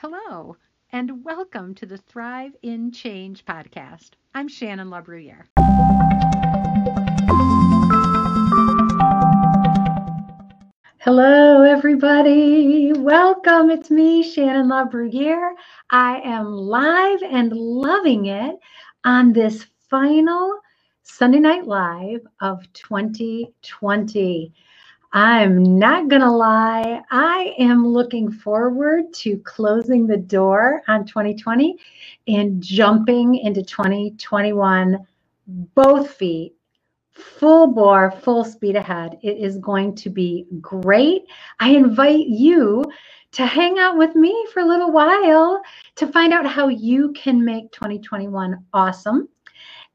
Hello, and welcome to the Thrive in Change podcast. I'm Shannon LaBruyere. Hello, everybody. Welcome. It's me, Shannon LaBruyere. I am live and loving it on this final Sunday Night Live of 2020. I'm not going to lie. I am looking forward to closing the door on 2020 and jumping into 2021, both feet, full bore, full speed ahead. It is going to be great. I invite you to hang out with me for a little while to find out how you can make 2021 awesome.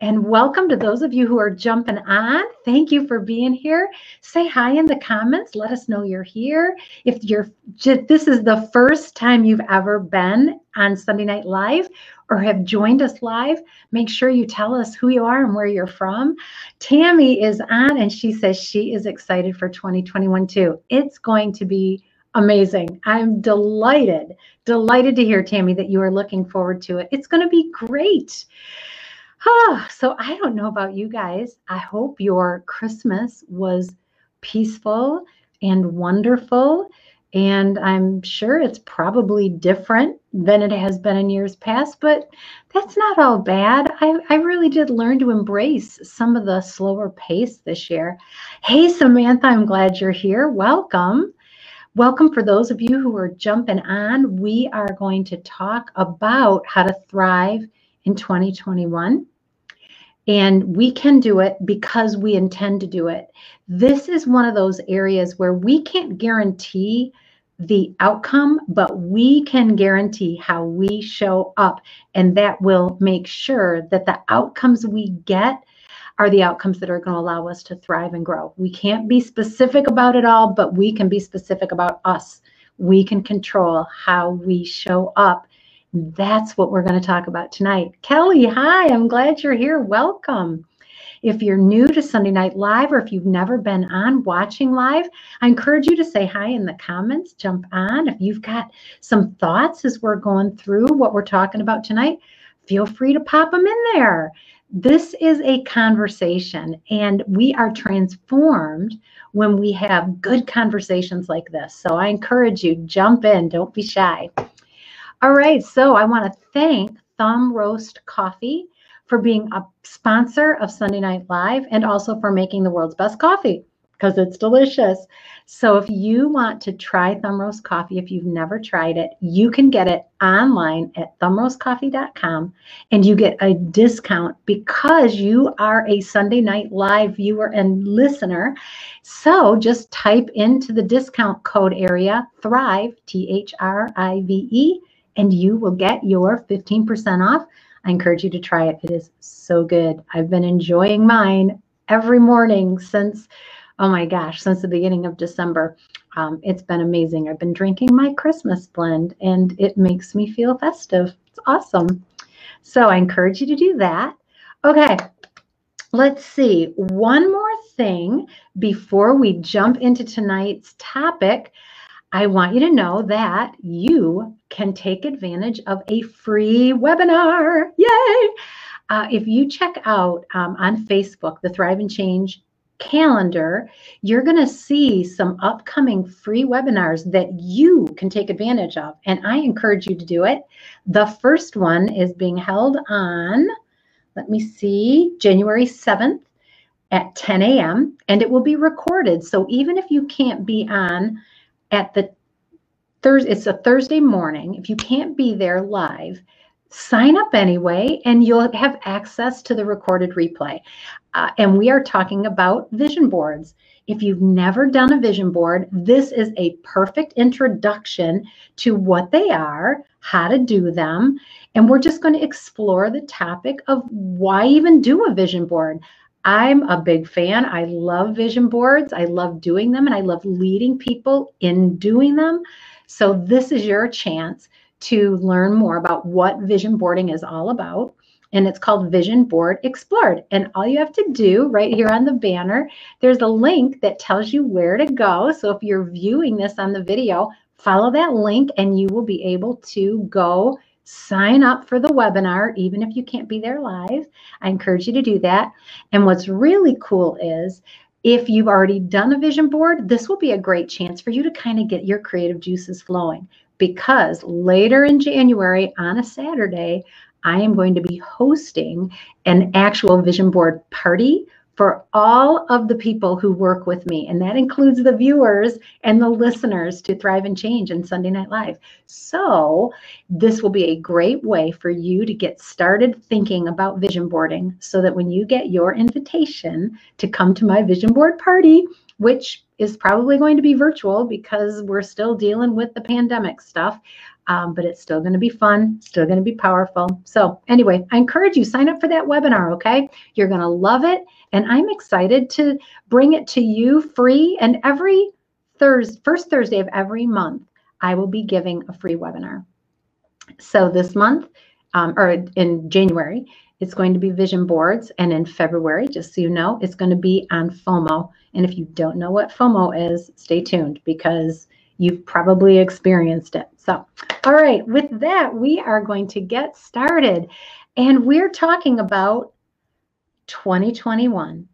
And welcome to those of you who are jumping on. Thank you for being here. Say hi in the comments. Let us know you're here. If you're this is the first time you've ever been on Sunday Night Live or have joined us live, make sure you tell us who you are and where you're from. Tammy is on and she says she is excited for 2021 too. It's going to be amazing. I'm delighted, delighted to hear, Tammy, that you are looking forward to it. It's going to be great. Ah, so I don't know about you guys. I hope your Christmas was peaceful and wonderful. And I'm sure it's probably different than it has been in years past, but that's not all bad. I, I really did learn to embrace some of the slower pace this year. Hey, Samantha, I'm glad you're here. Welcome. Welcome for those of you who are jumping on. We are going to talk about how to thrive in 2021. And we can do it because we intend to do it. This is one of those areas where we can't guarantee the outcome, but we can guarantee how we show up. And that will make sure that the outcomes we get are the outcomes that are going to allow us to thrive and grow. We can't be specific about it all, but we can be specific about us. We can control how we show up that's what we're going to talk about tonight. Kelly, hi, I'm glad you're here. Welcome. If you're new to Sunday Night Live or if you've never been on watching live, I encourage you to say hi in the comments, jump on. If you've got some thoughts as we're going through what we're talking about tonight, feel free to pop them in there. This is a conversation, and we are transformed when we have good conversations like this. So I encourage you, jump in, don't be shy. All right, so I want to thank Thumb Roast Coffee for being a sponsor of Sunday Night Live and also for making the world's best coffee because it's delicious. So if you want to try Thumb Roast Coffee, if you've never tried it, you can get it online at thumbroastcoffee.com and you get a discount because you are a Sunday Night Live viewer and listener. So just type into the discount code area Thrive, T H R I V E and you will get your 15% off. I encourage you to try it. It is so good. I've been enjoying mine every morning since, oh my gosh, since the beginning of December. Um, it's been amazing. I've been drinking my Christmas blend and it makes me feel festive. It's awesome. So I encourage you to do that. Okay, let's see. One more thing before we jump into tonight's topic. I want you to know that you can take advantage of a free webinar. Yay! Uh, if you check out um, on Facebook the Thrive and Change calendar, you're going to see some upcoming free webinars that you can take advantage of. And I encourage you to do it. The first one is being held on, let me see, January 7th at 10 a.m. and it will be recorded. So even if you can't be on at the Thursday, it's a Thursday morning. If you can't be there live, sign up anyway, and you'll have access to the recorded replay. Uh, and we are talking about vision boards. If you've never done a vision board, this is a perfect introduction to what they are, how to do them, and we're just going to explore the topic of why even do a vision board. I'm a big fan. I love vision boards. I love doing them and I love leading people in doing them. So, this is your chance to learn more about what vision boarding is all about. And it's called Vision Board Explored. And all you have to do right here on the banner, there's a link that tells you where to go. So, if you're viewing this on the video, follow that link and you will be able to go sign up for the webinar, even if you can't be there live. I encourage you to do that. And what's really cool is if you've already done a vision board, this will be a great chance for you to kind of get your creative juices flowing. Because later in January on a Saturday, I am going to be hosting an actual vision board party for all of the people who work with me. And that includes the viewers and the listeners to Thrive and Change and Sunday Night Live. So, this will be a great way for you to get started thinking about vision boarding so that when you get your invitation to come to my vision board party, which is probably going to be virtual because we're still dealing with the pandemic stuff. Um, but it's still going to be fun, still going to be powerful. So, anyway, I encourage you sign up for that webinar, okay? You're going to love it. And I'm excited to bring it to you free. And every Thursday, first Thursday of every month, I will be giving a free webinar. So, this month, um, or in January, it's going to be vision boards. And in February, just so you know, it's going to be on FOMO. And if you don't know what FOMO is, stay tuned because you've probably experienced it. So, all right, with that, we are going to get started. And we're talking about 2021,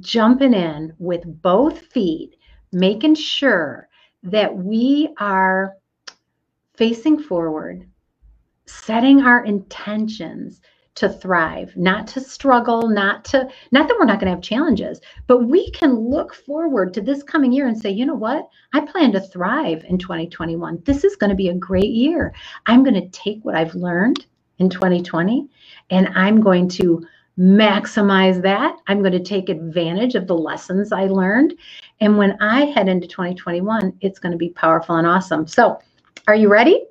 jumping in with both feet, making sure that we are facing forward, setting our intentions to thrive, not to struggle, not to, not that we're not going to have challenges, but we can look forward to this coming year and say, you know what? I plan to thrive in 2021. This is going to be a great year. I'm going to take what I've learned in 2020 and I'm going to maximize that. I'm going to take advantage of the lessons I learned. And when I head into 2021, it's going to be powerful and awesome. So, are you ready?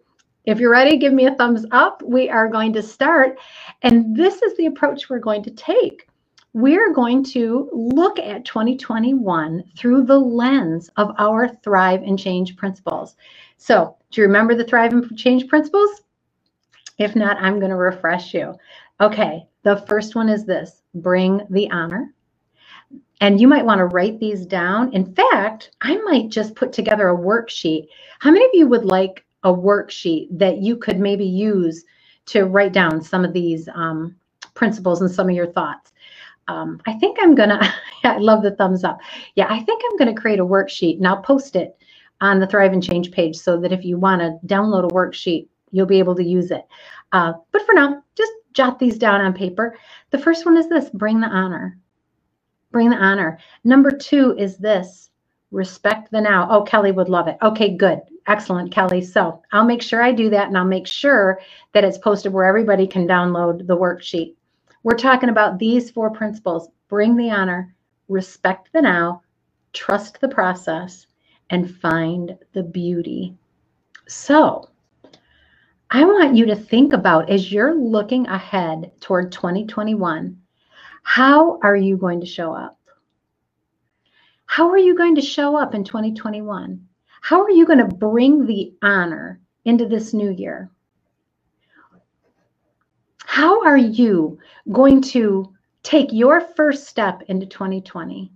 If you're ready, give me a thumbs up. We are going to start. And this is the approach we're going to take. We're going to look at 2021 through the lens of our Thrive and Change principles. So, do you remember the Thrive and Change principles? If not, I'm going to refresh you. Okay, the first one is this bring the honor. And you might want to write these down. In fact, I might just put together a worksheet. How many of you would like a worksheet that you could maybe use to write down some of these um, principles and some of your thoughts. Um, I think I'm gonna, I love the thumbs up. Yeah, I think I'm gonna create a worksheet and I'll post it on the Thrive and Change page so that if you wanna download a worksheet, you'll be able to use it. Uh, but for now, just jot these down on paper. The first one is this, bring the honor. Bring the honor. Number two is this, respect the now. Oh, Kelly would love it. Okay, good. Excellent, Kelly. So I'll make sure I do that and I'll make sure that it's posted where everybody can download the worksheet. We're talking about these four principles bring the honor, respect the now, trust the process, and find the beauty. So I want you to think about as you're looking ahead toward 2021, how are you going to show up? How are you going to show up in 2021? How are you going to bring the honor into this new year? How are you going to take your first step into 2020?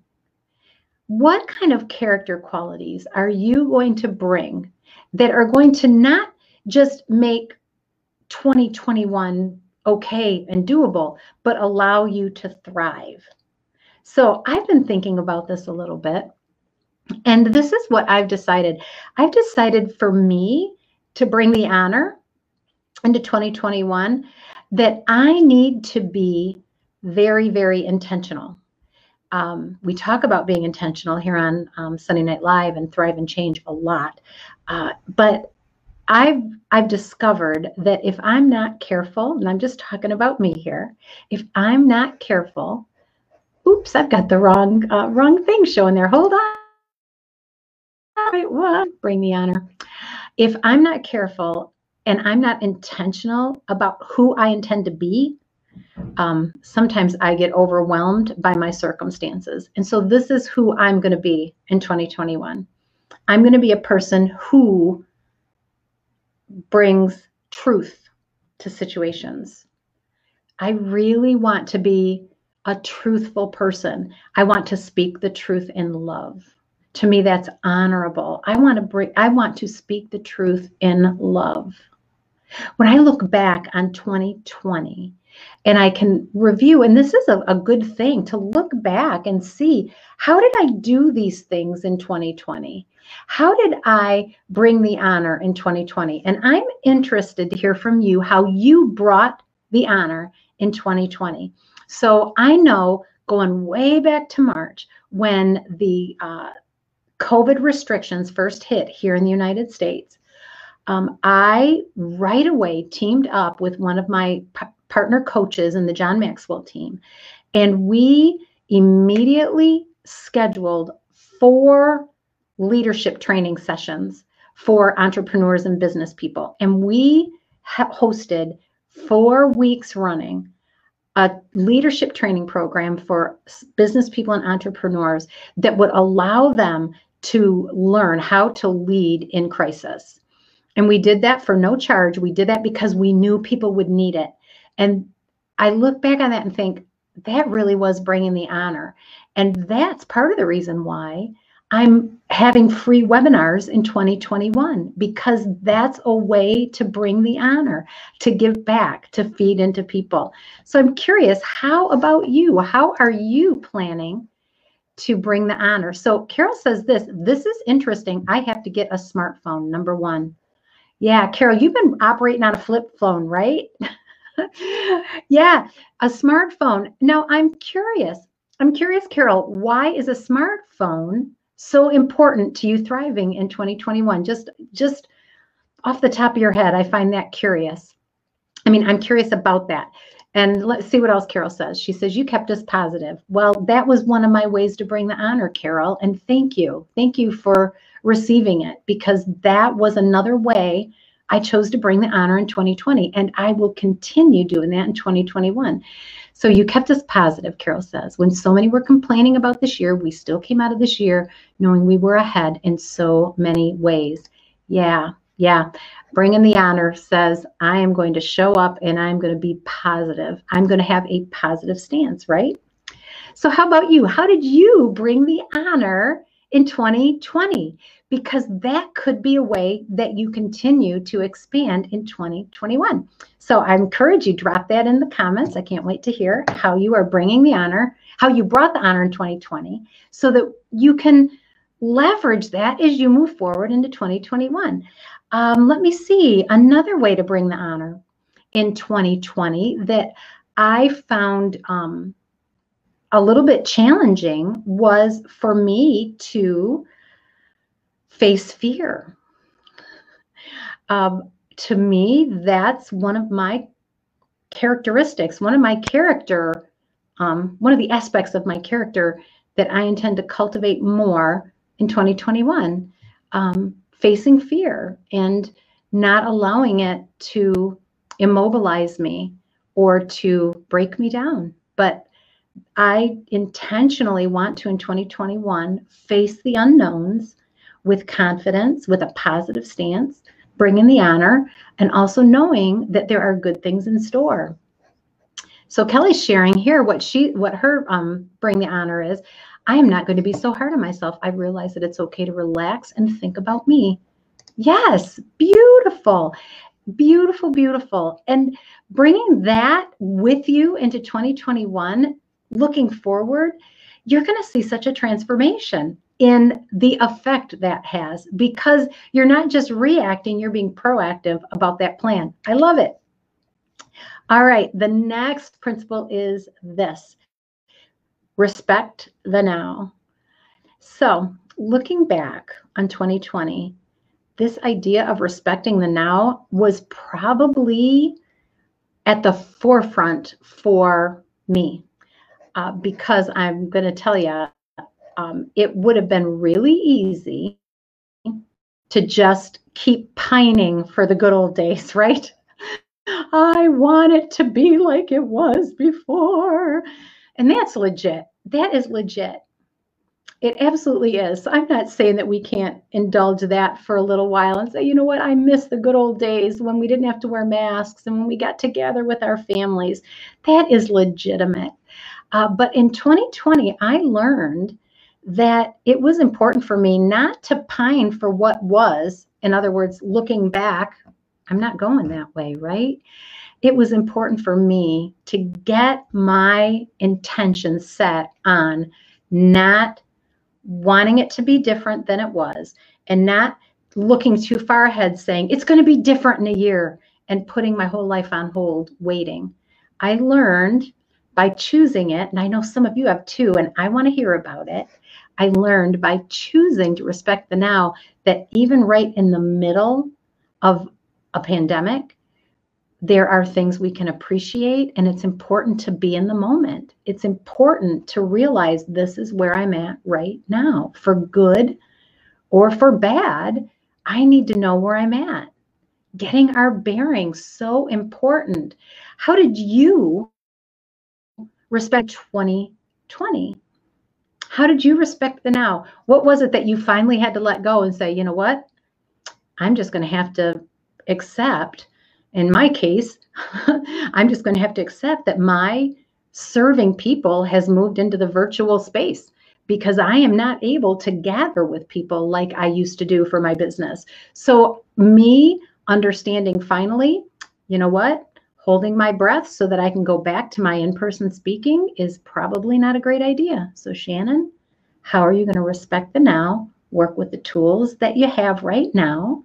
What kind of character qualities are you going to bring that are going to not just make 2021 okay and doable, but allow you to thrive? So I've been thinking about this a little bit. And this is what I've decided. I've decided for me to bring the honor into 2021 that I need to be very, very intentional. Um, we talk about being intentional here on um, Sunday Night Live and Thrive and Change a lot, uh, but I've I've discovered that if I'm not careful, and I'm just talking about me here, if I'm not careful, oops, I've got the wrong uh, wrong thing showing there. Hold on right one, bring the honor. If I'm not careful and I'm not intentional about who I intend to be, um, sometimes I get overwhelmed by my circumstances. And so this is who I'm going to be in 2021. I'm going to be a person who brings truth to situations. I really want to be a truthful person. I want to speak the truth in love To me, that's honorable. I want to bring, I want to speak the truth in love. When I look back on 2020 and I can review, and this is a, a good thing to look back and see how did I do these things in 2020? How did I bring the honor in 2020? And I'm interested to hear from you how you brought the honor in 2020. So I know going way back to March when the uh, COVID restrictions first hit here in the United States, um, I right away teamed up with one of my p- partner coaches in the John Maxwell team, and we immediately scheduled four leadership training sessions for entrepreneurs and business people. And we hosted four weeks running a leadership training program for business people and entrepreneurs that would allow them to learn how to lead in crisis. And we did that for no charge. We did that because we knew people would need it. And I look back on that and think that really was bringing the honor. And that's part of the reason why I'm having free webinars in 2021 because that's a way to bring the honor, to give back, to feed into people. So I'm curious, how about you? How are you planning to bring the honor? So Carol says this this is interesting. I have to get a smartphone, number one. Yeah, Carol, you've been operating on a flip phone, right? yeah, a smartphone. Now I'm curious. I'm curious, Carol, why is a smartphone? So important to you thriving in 2021? Just just off the top of your head, I find that curious. I mean, I'm curious about that. And let's see what else Carol says. She says, You kept us positive. Well, that was one of my ways to bring the honor, Carol. And thank you. Thank you for receiving it because that was another way I chose to bring the honor in 2020. And I will continue doing that in 2021. So you kept us positive, Carol says. When so many were complaining about this year, we still came out of this year knowing we were ahead in so many ways. Yeah, yeah. Bringing the honor says, I am going to show up and I'm going to be positive. I'm going to have a positive stance, right? So, how about you? How did you bring the honor in 2020? because that could be a way that you continue to expand in 2021. So I encourage you drop that in the comments. I can't wait to hear how you are bringing the honor, how you brought the honor in 2020 so that you can leverage that as you move forward into 2021. Um, let me see another way to bring the honor in 2020 that I found um, a little bit challenging was for me to face fear. Um, to me, that's one of my characteristics, one of my character, um, one of the aspects of my character that I intend to cultivate more in 2021. Um, facing fear and not allowing it to immobilize me or to break me down. But I intentionally want to in 2021 face the unknowns with confidence, with a positive stance, bring in the honor, and also knowing that there are good things in store. So Kelly's sharing here what she what her um bring the honor is. I am not going to be so hard on myself. I realize that it's okay to relax and think about me. Yes, beautiful. Beautiful, beautiful. And bringing that with you into 2021, looking forward, you're going to see such a transformation in the effect that has because you're not just reacting, you're being proactive about that plan. I love it. All right, the next principle is this respect the now. So, looking back on 2020, this idea of respecting the now was probably at the forefront for me uh, because I'm going to tell you um, it would have been really easy to just keep pining for the good old days, right? I want it to be like it was before. And that's legit. That is legit. It absolutely is. I'm not saying that we can't indulge that for a little while and say, you know what, I miss the good old days when we didn't have to wear masks and when we got together with our families. That is legitimate. Uh, but in 2020, I learned that it was important for me not to pine for what was. In other words, looking back, I'm not going that way, right? It was important for me to get my intention set on not wanting it to be different than it was and not looking too far ahead saying it's going to be different in a year and putting my whole life on hold waiting. I learned by choosing it, and I know some of you have too, and I want to hear about it. I learned by choosing to respect the now that even right in the middle of a pandemic, there are things we can appreciate, and it's important to be in the moment. It's important to realize this is where I'm at right now. For good or for bad, I need to know where I'm at. Getting our bearings so important. How did you respect 2020? How did you respect the now? What was it that you finally had to let go and say, you know what? I'm just going to have to accept. In my case, I'm just going to have to accept that my serving people has moved into the virtual space because I am not able to gather with people like I used to do for my business. So, me understanding finally, you know what? Holding my breath so that I can go back to my in person speaking is probably not a great idea. So, Shannon, how are you going to respect the now, work with the tools that you have right now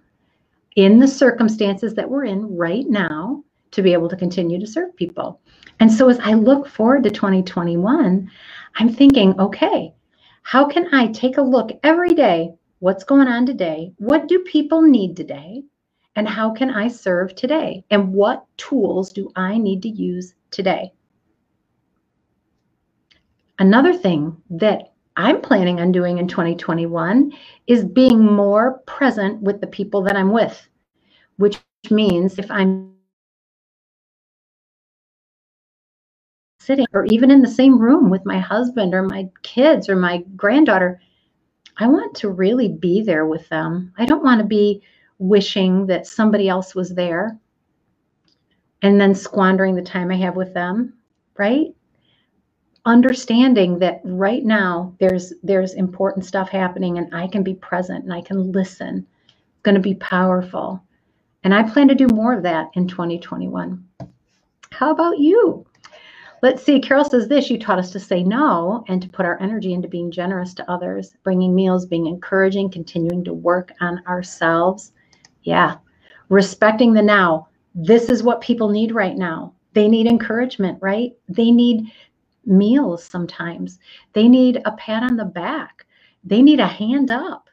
in the circumstances that we're in right now to be able to continue to serve people? And so, as I look forward to 2021, I'm thinking, okay, how can I take a look every day? What's going on today? What do people need today? And how can I serve today? And what tools do I need to use today? Another thing that I'm planning on doing in 2021 is being more present with the people that I'm with, which means if I'm sitting or even in the same room with my husband or my kids or my granddaughter, I want to really be there with them. I don't want to be wishing that somebody else was there and then squandering the time I have with them, right? Understanding that right now there's there's important stuff happening and I can be present and I can listen. It's going to be powerful. And I plan to do more of that in 2021. How about you? Let's see. Carol says this You taught us to say no and to put our energy into being generous to others, bringing meals, being encouraging, continuing to work on ourselves. Yeah. Respecting the now. This is what people need right now. They need encouragement, right? They need meals sometimes. They need a pat on the back. They need a hand up.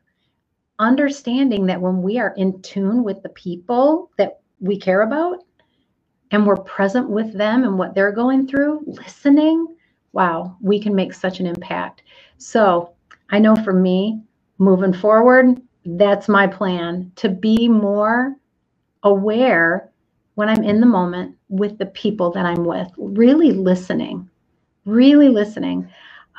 Understanding that when we are in tune with the people that we care about and we're present with them and what they're going through, listening, wow, we can make such an impact. So I know for me, moving forward, that's my plan to be more aware when I'm in the moment with the people that I'm with, really listening, really listening.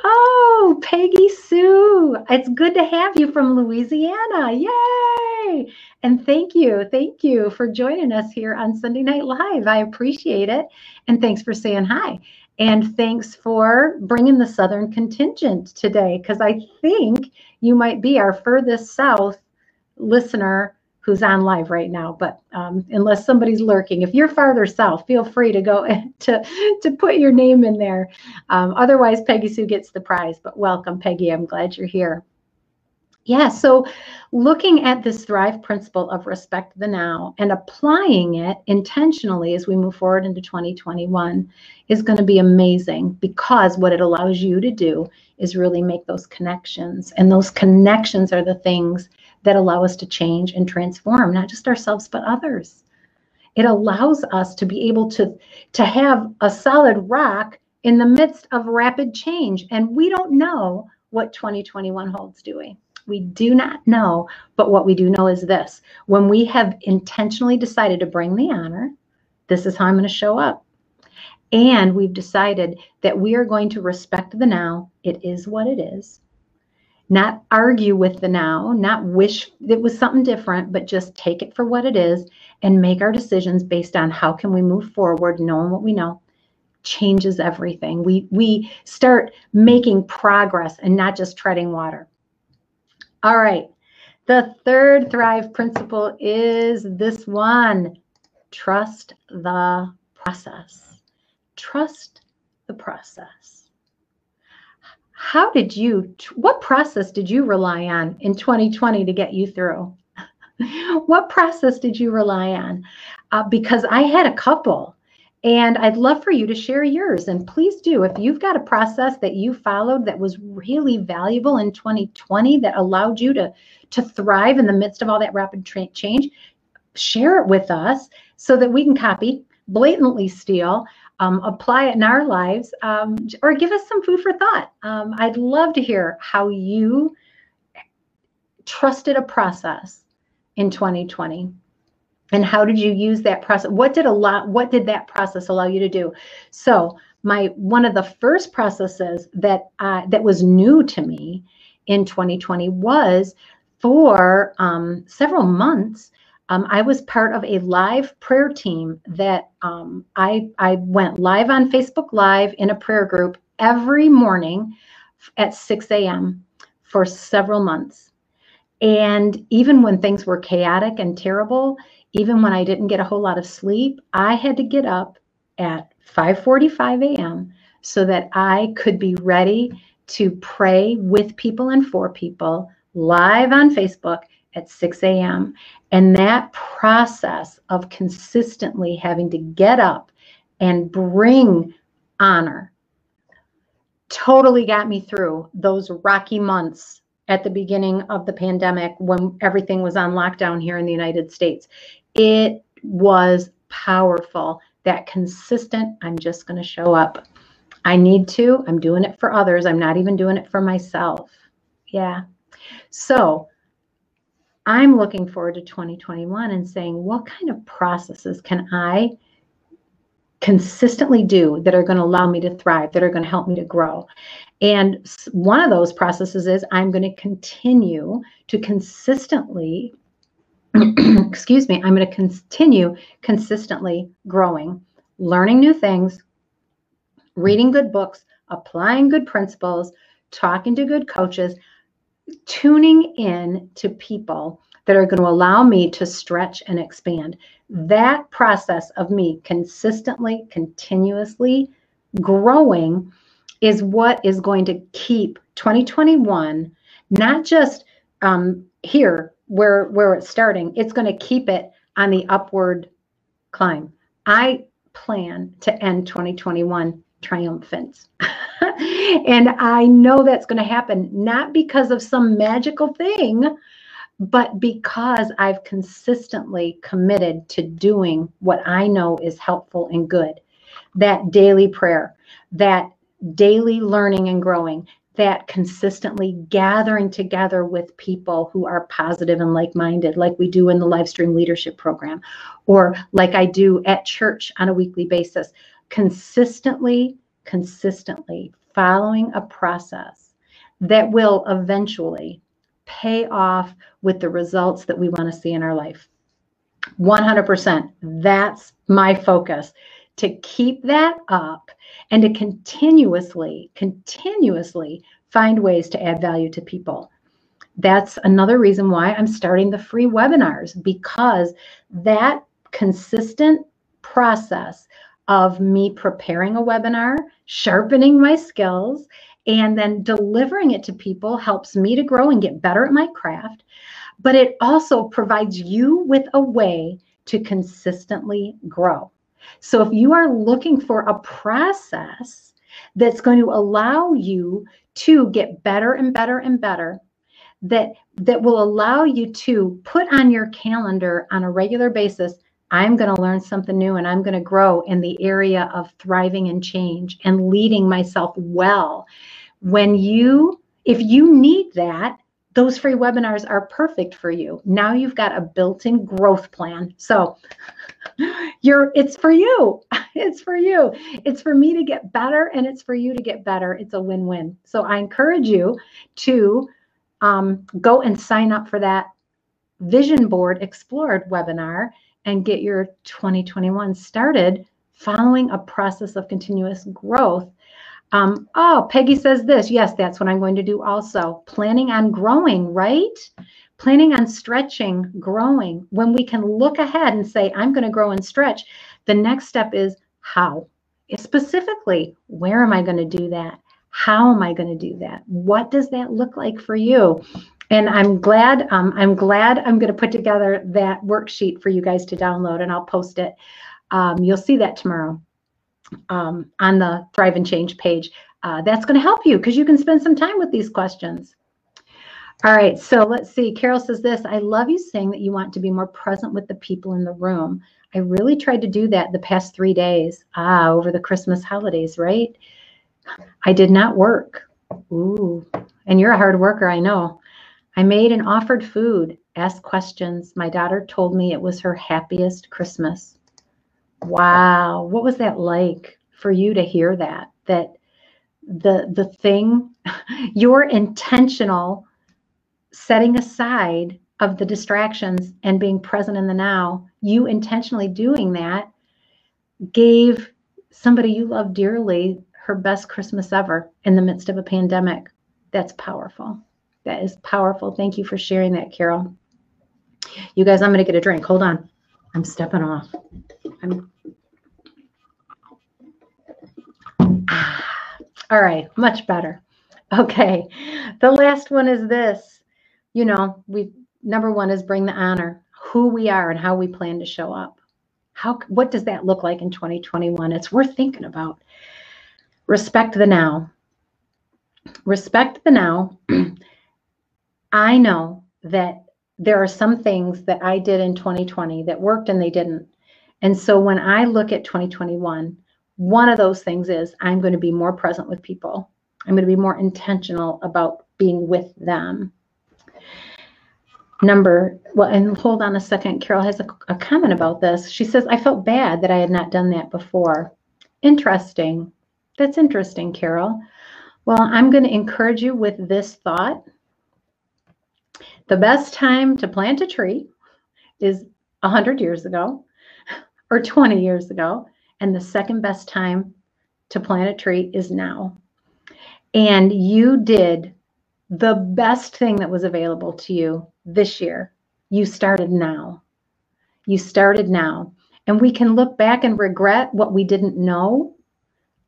Oh, Peggy Sue, it's good to have you from Louisiana. Yay! And thank you. Thank you for joining us here on Sunday Night Live. I appreciate it. And thanks for saying hi. And thanks for bringing the Southern contingent today, because I think you might be our furthest south listener who's on live right now. But um, unless somebody's lurking, if you're farther south, feel free to go to to put your name in there. Um, otherwise, Peggy Sue gets the prize. But welcome, Peggy. I'm glad you're here. Yeah, so looking at this Thrive principle of respect the now and applying it intentionally as we move forward into 2021 is going to be amazing because what it allows you to do is really make those connections. And those connections are the things that allow us to change and transform, not just ourselves, but others. It allows us to be able to, to have a solid rock in the midst of rapid change. And we don't know what 2021 holds, do we? We do not know, but what we do know is this when we have intentionally decided to bring the honor, this is how I'm going to show up. And we've decided that we are going to respect the now. It is what it is not argue with the now, not wish it was something different, but just take it for what it is and make our decisions based on how can we move forward, knowing what we know, changes everything. We we start making progress and not just treading water. All right. The third thrive principle is this one. Trust the process. Trust the process. How did you what process did you rely on in 2020 to get you through? what process did you rely on? Uh, because I had a couple and I'd love for you to share yours. And please do, if you've got a process that you followed that was really valuable in 2020 that allowed you to, to thrive in the midst of all that rapid change, share it with us so that we can copy, blatantly steal, um, apply it in our lives, um, or give us some food for thought. Um, I'd love to hear how you trusted a process in 2020 and how did you use that process what did a lot what did that process allow you to do so my one of the first processes that uh, that was new to me in 2020 was for um, several months um, I was part of a live prayer team that um, I, I went live on Facebook Live in a prayer group every morning at 6 a.m. for several months. And even when things were chaotic and terrible, even when I didn't get a whole lot of sleep, I had to get up at 5:45 a.m. so that I could be ready to pray with people and for people live on Facebook at 6 a.m. And that process of consistently having to get up and bring honor totally got me through those rocky months at the beginning of the pandemic when everything was on lockdown here in the United States. It was powerful. That consistent, I'm just going to show up. I need to. I'm doing it for others. I'm not even doing it for myself. Yeah. So I'm looking forward to 2021 and saying, what kind of processes can I consistently do that are going to allow me to thrive, that are going to help me to grow? And one of those processes is I'm going to continue to consistently excuse me, I'm going to continue consistently growing, learning new things, reading good books, applying good principles, talking to good coaches, tuning in to people that are going to allow me to stretch and expand. That process of me consistently, continuously growing is what is going to keep 2021 not just um, here where where it's starting, it's going to keep it on the upward climb. I plan to end 2021 triumphant. and I know that's going to happen not because of some magical thing, but because I've consistently committed to doing what I know is helpful and good. That daily prayer, that daily learning and growing, that consistently gathering together with people who are positive and like minded, like we do in the live stream leadership program, or like I do at church on a weekly basis, consistently, consistently following a process that will eventually pay off with the results that we want to see in our life. 100%. That's my focus to keep that up and to continuously, continuously find ways to add value to people. That's another reason why I'm starting the free webinars because that consistent process of me preparing a webinar, sharpening my skills, and then delivering it to people helps me to grow and get better at my craft. But it also provides you with a way to consistently grow. So if you are looking for a process that's going to allow you to get better and better and better, that that will allow you to put on your calendar on a regular basis I'm going to learn something new and I'm going to grow in the area of thriving and change and leading myself well. When you, if you need that, those free webinars are perfect for you. Now you've got a built-in growth plan. So you're it's for you. It's for you. It's for me to get better and it's for you to get better. It's a win-win. So I encourage you to um, go and sign up for that Vision Board Explored webinar and get your 2021 started following a process of continuous growth. Um, oh, Peggy says this. Yes, that's what I'm going to do also. Planning on growing, right? Planning on stretching, growing. When we can look ahead and say, I'm going to grow and stretch, the next step is how? Specifically, where am I going to do that? How am I going to do that? What does that look like for you? And I'm glad, um, I'm glad I'm going to put together that worksheet for you guys to download and I'll post it. Um, you'll see that tomorrow um, on the Thrive and Change page. Uh, that's going to help you because you can spend some time with these questions. All right, so let's see. Carol says this I love you saying that you want to be more present with the people in the room. I really tried to do that the past three days, ah, over the Christmas holidays, right? I did not work. Ooh, and you're a hard worker, I know. I made and offered food, asked questions. My daughter told me it was her happiest Christmas. Wow, what was that like for you to hear that? That the the thing, your intentional setting aside of the distractions and being present in the now, you intentionally doing that gave somebody you love dearly her best Christmas ever in the midst of a pandemic. That's powerful. That is powerful. Thank you for sharing that, Carol. You guys, I'm going to get a drink. Hold on. I'm stepping off. I'm... Ah. All right, much better. Okay. The last one is this. You know, we number one is bring the honor, who we are and how we plan to show up. How what does that look like in 2021? It's worth thinking about. Respect the now. Respect the now. I know that there are some things that I did in 2020 that worked and they didn't. And so when I look at 2021, one of those things is I'm going to be more present with people. I'm going to be more intentional about being with them. Number, well, and hold on a second. Carol has a, a comment about this. She says, I felt bad that I had not done that before. Interesting. That's interesting, Carol. Well, I'm going to encourage you with this thought. The best time to plant a tree is 100 years ago or 20 years ago. And the second best time to plant a tree is now. And you did the best thing that was available to you this year. You started now. You started now. And we can look back and regret what we didn't know.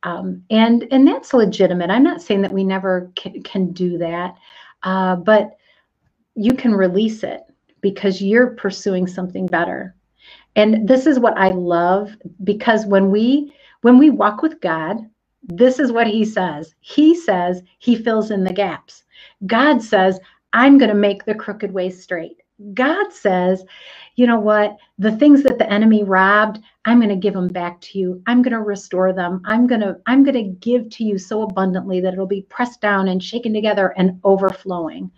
Um, and and that's legitimate. I'm not saying that we never can, can do that, uh, but you can release it because you're pursuing something better. And this is what I love because when we when we walk with God, this is what he says. He says he fills in the gaps. God says, I'm going to make the crooked way straight. God says, you know what? The things that the enemy robbed, I'm going to give them back to you. I'm going to restore them. I'm going to I'm going to give to you so abundantly that it'll be pressed down and shaken together and overflowing.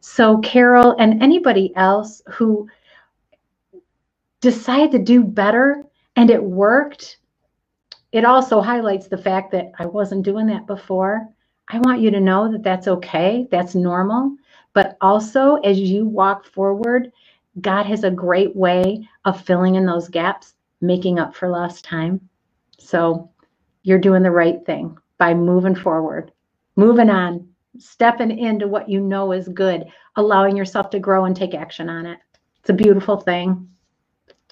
So Carol and anybody else who decided to do better and it worked, it also highlights the fact that I wasn't doing that before. I want you to know that that's okay. That's normal. But also, as you walk forward, God has a great way of filling in those gaps, making up for lost time. So you're doing the right thing by moving forward, moving on, stepping into what you know is good, allowing yourself to grow and take action on it. It's a beautiful thing.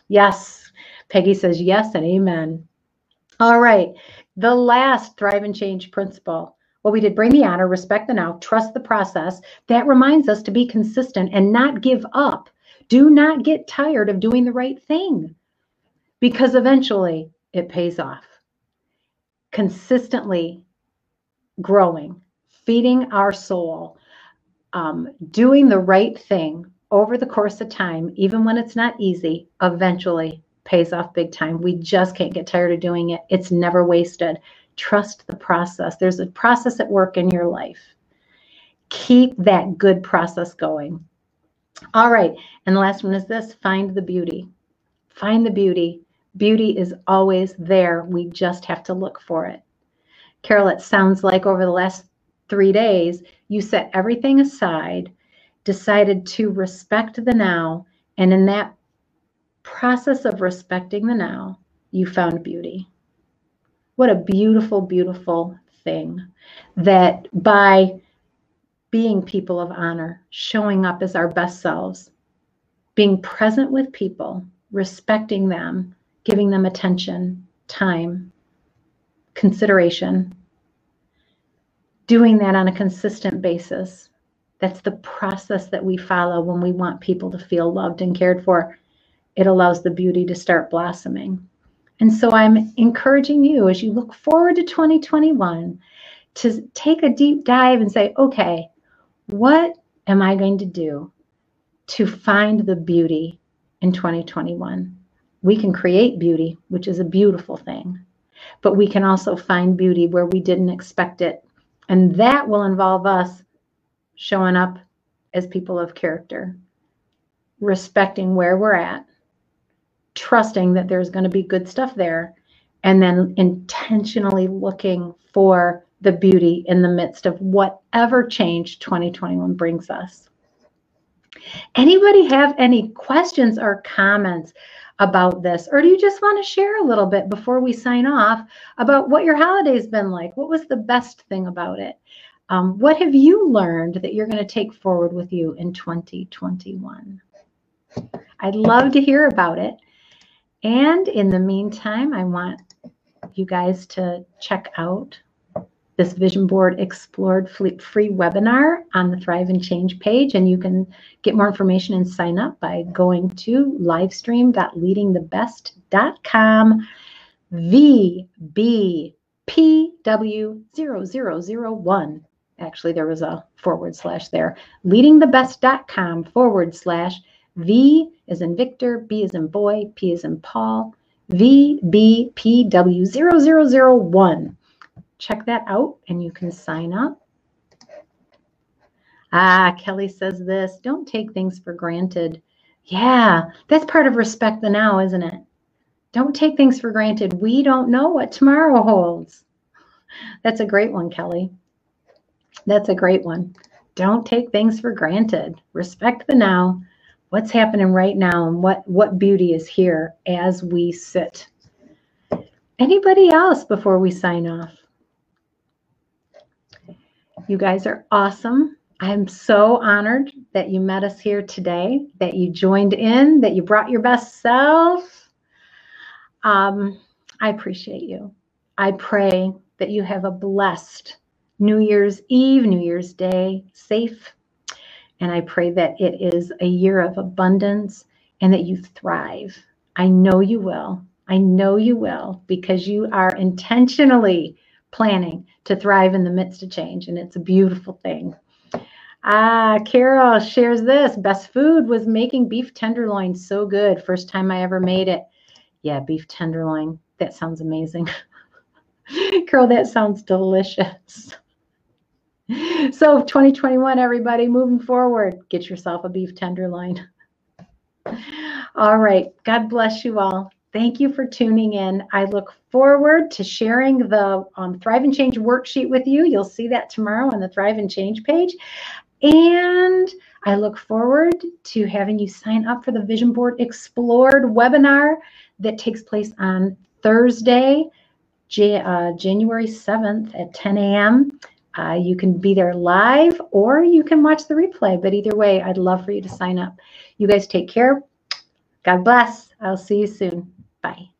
Yes. Peggy says yes and amen. All right. The last thrive and change principle. Well, we did bring the honor, respect the now, trust the process. That reminds us to be consistent and not give up. Do not get tired of doing the right thing because eventually it pays off. Consistently growing, feeding our soul, um, doing the right thing over the course of time, even when it's not easy, eventually pays off big time. We just can't get tired of doing it. It's never wasted. Trust the process. There's a process at work in your life. Keep that good process going. All right. And the last one is this find the beauty. Find the beauty. Beauty is always there. We just have to look for it. Carol, it sounds like over the last three days, you set everything aside, decided to respect the now, and in that process of respecting the now, you found beauty. What a beautiful, beautiful thing that by being people of honor, showing up as our best selves, being present with people, respecting them, giving them attention, time, consideration, doing that on a consistent basis. That's the process that we follow when we want people to feel loved and cared for. It allows the beauty to start blossoming. And so I'm encouraging you as you look forward to 2021 to take a deep dive and say, okay, what am I going to do to find the beauty in 2021? We can create beauty, which is a beautiful thing, but we can also find beauty where we didn't expect it. And that will involve us showing up as people of character, respecting where we're at, trusting that there's going to be good stuff there, and then intentionally looking for the beauty in the midst of whatever change 2021 brings us. Anybody have any questions or comments about this? Or do you just want to share a little bit before we sign off about what your holiday's been like? What was the best thing about it? Um, what have you learned that you're going to take forward with you in 2021? I'd love to hear about it. And in the meantime, I want you guys to check out this Vision Board Explored free webinar on the Thrive and Change page. And you can get more information and sign up by going to livestream.leadingthebest.com VBPW0001. Actually, there was a forward slash there. Leadingthebest.com forward slash V is in Victor, B is in boy, P is in Paul, VBPW0001 check that out and you can sign up. Ah, Kelly says this don't take things for granted. Yeah, that's part of respect the now, isn't it? Don't take things for granted. We don't know what tomorrow holds. That's a great one, Kelly. That's a great one. Don't take things for granted. Respect the now. What's happening right now and what what beauty is here as we sit. Anybody else before we sign off? You guys are awesome. I'm so honored that you met us here today, that you joined in, that you brought your best self. Um, I appreciate you. I pray that you have a blessed New Year's Eve, New Year's Day, safe. And I pray that it is a year of abundance and that you thrive. I know you will. I know you will because you are intentionally planning to thrive in the midst of change. And it's a beautiful thing. Ah, Carol shares this. Best food was making beef tenderloin so good. First time I ever made it. Yeah, beef tenderloin. That sounds amazing. Carol, that sounds delicious. So 2021, everybody, moving forward, get yourself a beef tenderloin. All right. God bless you all. Thank you for tuning in. I look forward to sharing the um, Thrive and Change worksheet with you. You'll see that tomorrow on the Thrive and Change page. And I look forward to having you sign up for the Vision Board Explored webinar that takes place on Thursday, uh, January 7th at 10 a.m. Uh, you can be there live or you can watch the replay. But either way, I'd love for you to sign up. You guys take care. God bless. I'll see you soon. Bye.